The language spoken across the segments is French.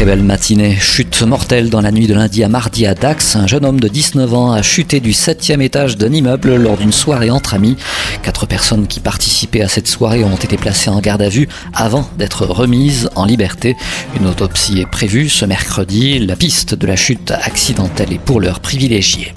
Très belle matinée. Chute mortelle dans la nuit de lundi à mardi à Dax. Un jeune homme de 19 ans a chuté du septième étage d'un immeuble lors d'une soirée entre amis. Quatre personnes qui participaient à cette soirée ont été placées en garde à vue avant d'être remises en liberté. Une autopsie est prévue ce mercredi. La piste de la chute accidentelle est pour l'heure privilégiée.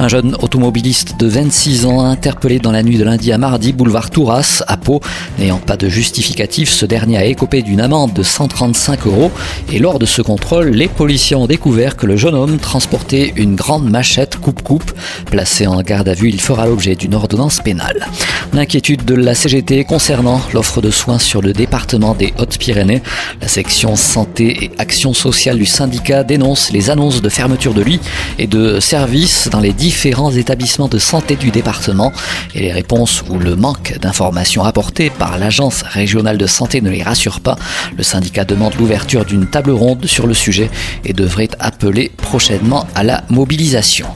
Un jeune automobiliste de 26 ans interpellé dans la nuit de lundi à mardi, boulevard Touras, à Pau. N'ayant pas de justificatif, ce dernier a écopé d'une amende de 135 euros. Et lors de ce contrôle, les policiers ont découvert que le jeune homme transportait une grande machette coupe-coupe. Placé en garde à vue, il fera l'objet d'une ordonnance pénale. L'inquiétude de la CGT concernant l'offre de soins sur le département des Hautes-Pyrénées. La section santé et action sociale du syndicat dénonce les annonces de fermeture de lits et de services dans les différents établissements de santé du département et les réponses ou le manque d'informations apportées par l'agence régionale de santé ne les rassure pas. Le syndicat demande l'ouverture d'une table ronde sur le sujet et devrait appeler prochainement à la mobilisation.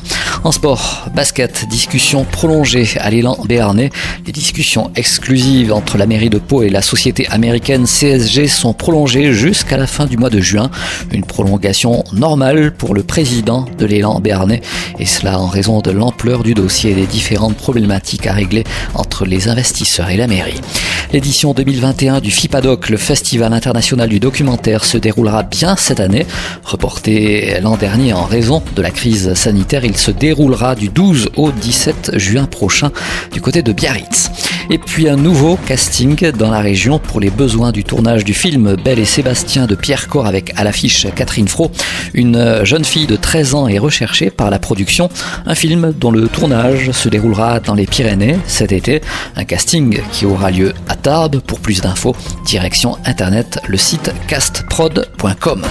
En sport, basket, discussion prolongée à l'élan béarnais. Les discussions exclusives entre la mairie de Pau et la société américaine CSG sont prolongées jusqu'à la fin du mois de juin. Une prolongation normale pour le président de l'élan béarnais et cela en raison de l'ampleur du dossier et des différentes problématiques à régler entre les investisseurs et la mairie. L'édition 2021 du FIPADOC, le Festival international du documentaire, se déroulera bien cette année. Reporté l'an dernier en raison de la crise sanitaire, il se déroulera du 12 au 17 juin prochain du côté de Biarritz. Et puis un nouveau casting dans la région pour les besoins du tournage du film Belle et Sébastien de Pierre Corps avec à l'affiche Catherine Fro. Une jeune fille de 13 ans est recherchée par la production. Un film dont le tournage se déroulera dans les Pyrénées cet été. Un casting qui aura lieu à Tarbes. Pour plus d'infos, direction internet le site castprod.com.